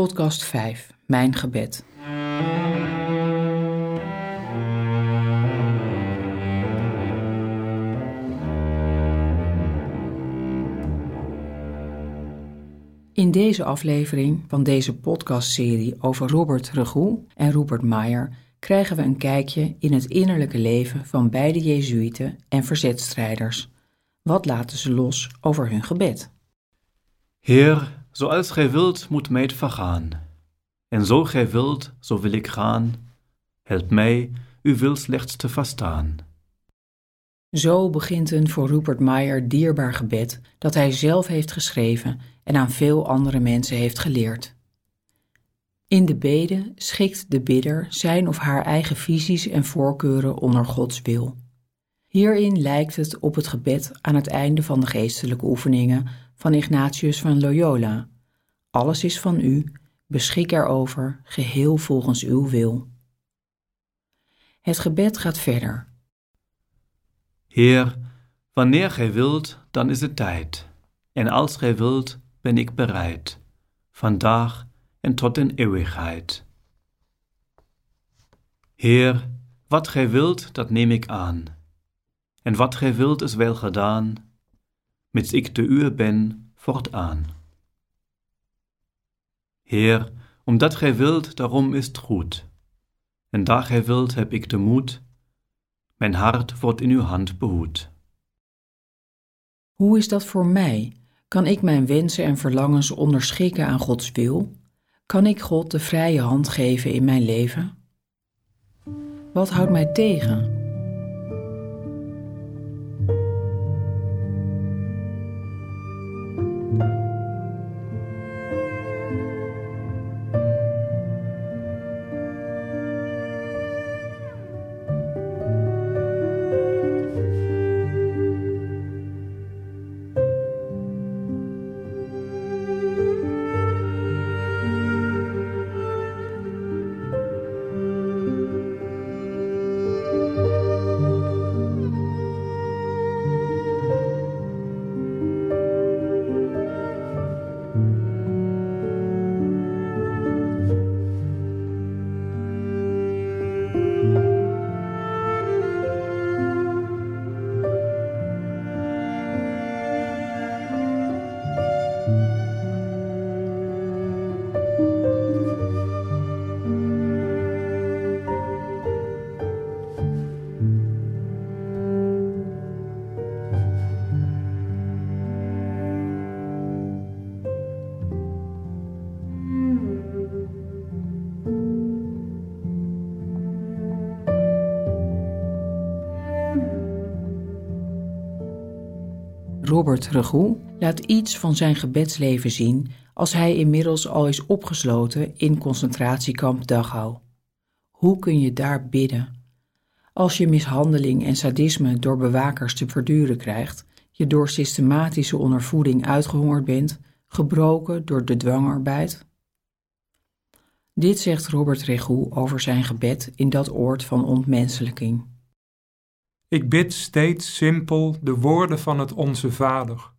Podcast 5, Mijn gebed. In deze aflevering van deze podcastserie over Robert Regoe en Rupert Meyer krijgen we een kijkje in het innerlijke leven van beide Jezuïeten en verzetstrijders. Wat laten ze los over hun gebed? Heer, zoals gij wilt, moet mij vergaan. En zo gij wilt, zo wil ik gaan. Help mij, uw wil slechts te verstaan. Zo begint een voor Rupert Meyer dierbaar gebed dat hij zelf heeft geschreven en aan veel andere mensen heeft geleerd. In de bede schikt de bidder zijn of haar eigen visies en voorkeuren onder Gods wil. Hierin lijkt het op het gebed aan het einde van de geestelijke oefeningen van Ignatius van Loyola. Alles is van u, beschik erover, geheel volgens uw wil. Het gebed gaat verder. Heer, wanneer gij wilt, dan is het tijd. En als gij wilt, ben ik bereid. Vandaag en tot in eeuwigheid. Heer, wat gij wilt, dat neem ik aan. En wat gij wilt is wel gedaan, mits ik de uwe ben, voortaan. Heer, omdat gij wilt, daarom is het goed. En daar gij wilt, heb ik de moed, mijn hart wordt in uw hand behoed. Hoe is dat voor mij? Kan ik mijn wensen en verlangens onderschikken aan Gods wil? Kan ik God de vrije hand geven in mijn leven? Wat houdt mij tegen? Robert Regoe laat iets van zijn gebedsleven zien als hij inmiddels al is opgesloten in concentratiekamp Dachau. Hoe kun je daar bidden? Als je mishandeling en sadisme door bewakers te verduren krijgt, je door systematische ondervoeding uitgehongerd bent, gebroken door de dwangarbeid? Dit zegt Robert Regoe over zijn gebed in dat oord van ontmenselijking. Ik bid steeds simpel de woorden van het Onze Vader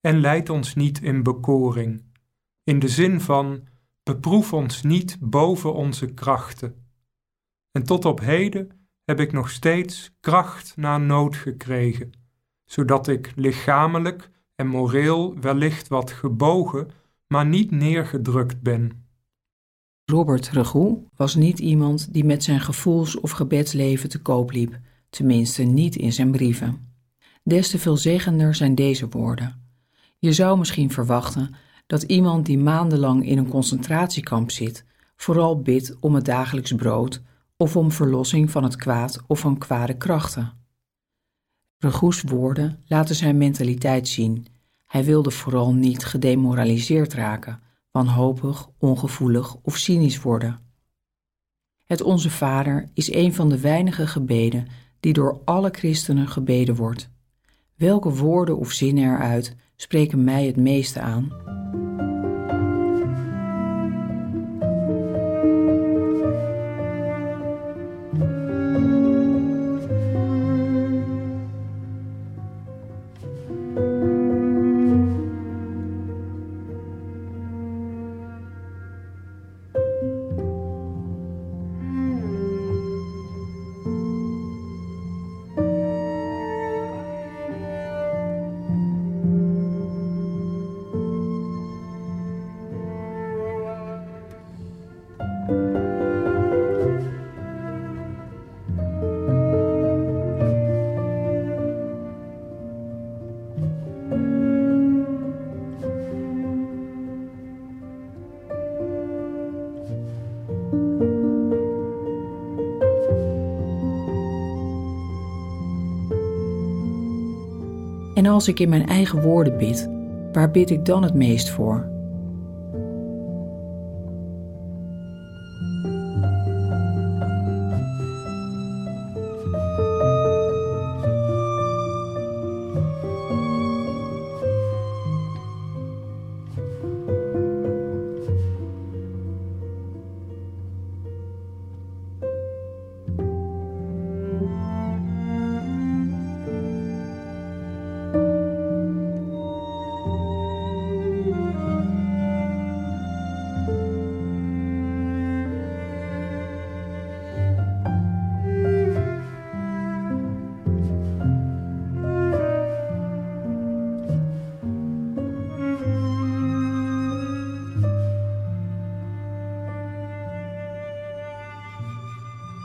en leid ons niet in bekoring, in de zin van beproef ons niet boven onze krachten. En tot op heden heb ik nog steeds kracht na nood gekregen, zodat ik lichamelijk en moreel wellicht wat gebogen, maar niet neergedrukt ben. Robert Regoe was niet iemand die met zijn gevoels- of gebedsleven te koop liep tenminste niet in zijn brieven. Des te veelzeggender zijn deze woorden. Je zou misschien verwachten dat iemand die maandenlang in een concentratiekamp zit, vooral bidt om het dagelijks brood of om verlossing van het kwaad of van kwade krachten. Regoes woorden laten zijn mentaliteit zien. Hij wilde vooral niet gedemoraliseerd raken, wanhopig, ongevoelig of cynisch worden. Het Onze Vader is een van de weinige gebeden die door alle christenen gebeden wordt. Welke woorden of zinnen eruit spreken mij het meeste aan? En als ik in mijn eigen woorden bid, waar bid ik dan het meest voor?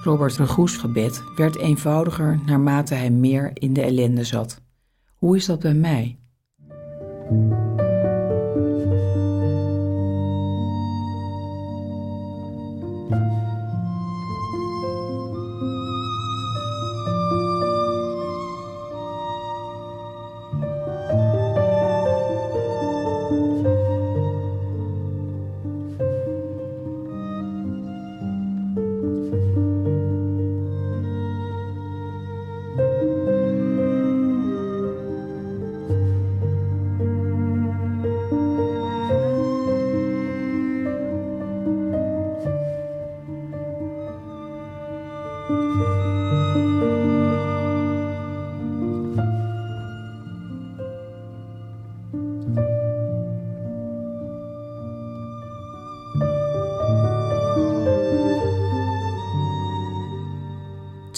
Robert Regoes gebed werd eenvoudiger naarmate hij meer in de ellende zat. Hoe is dat bij mij?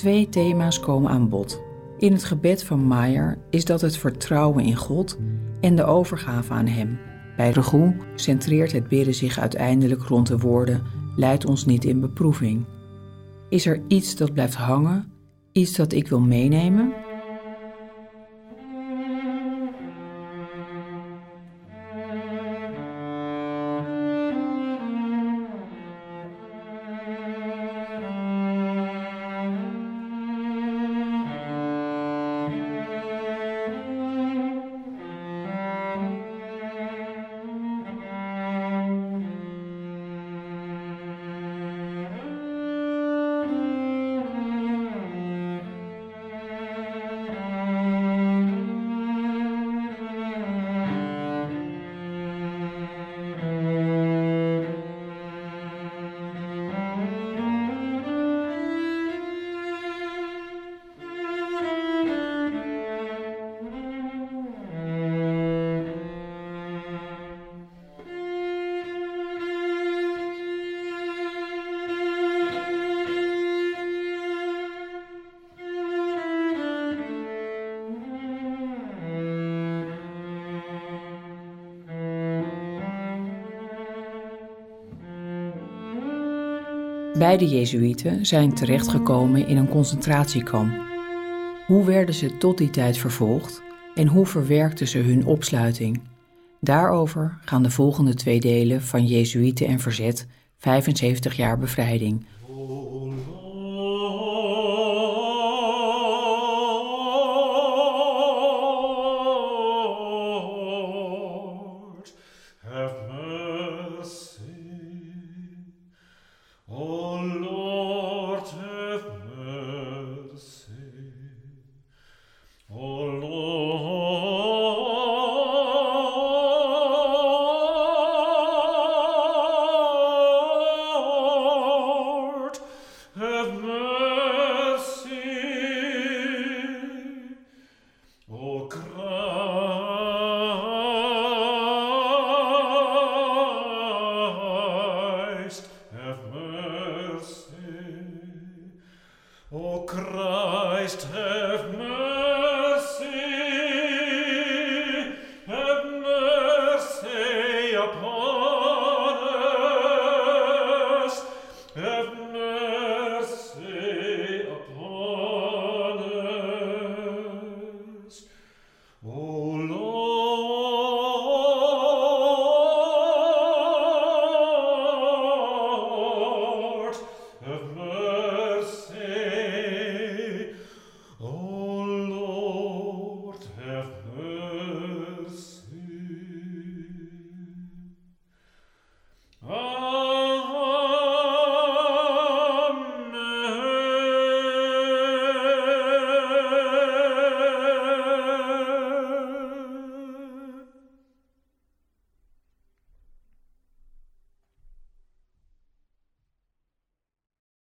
Twee thema's komen aan bod. In het gebed van Maier is dat het vertrouwen in God en de overgave aan Hem. Bij Regoe centreert het bidden zich uiteindelijk rond de woorden: Leid ons niet in beproeving. Is er iets dat blijft hangen, iets dat ik wil meenemen? Beide Jezuïeten zijn terechtgekomen in een concentratiekamp. Hoe werden ze tot die tijd vervolgd en hoe verwerkten ze hun opsluiting? Daarover gaan de volgende twee delen van Jezuïeten en Verzet, 75 jaar bevrijding, Christ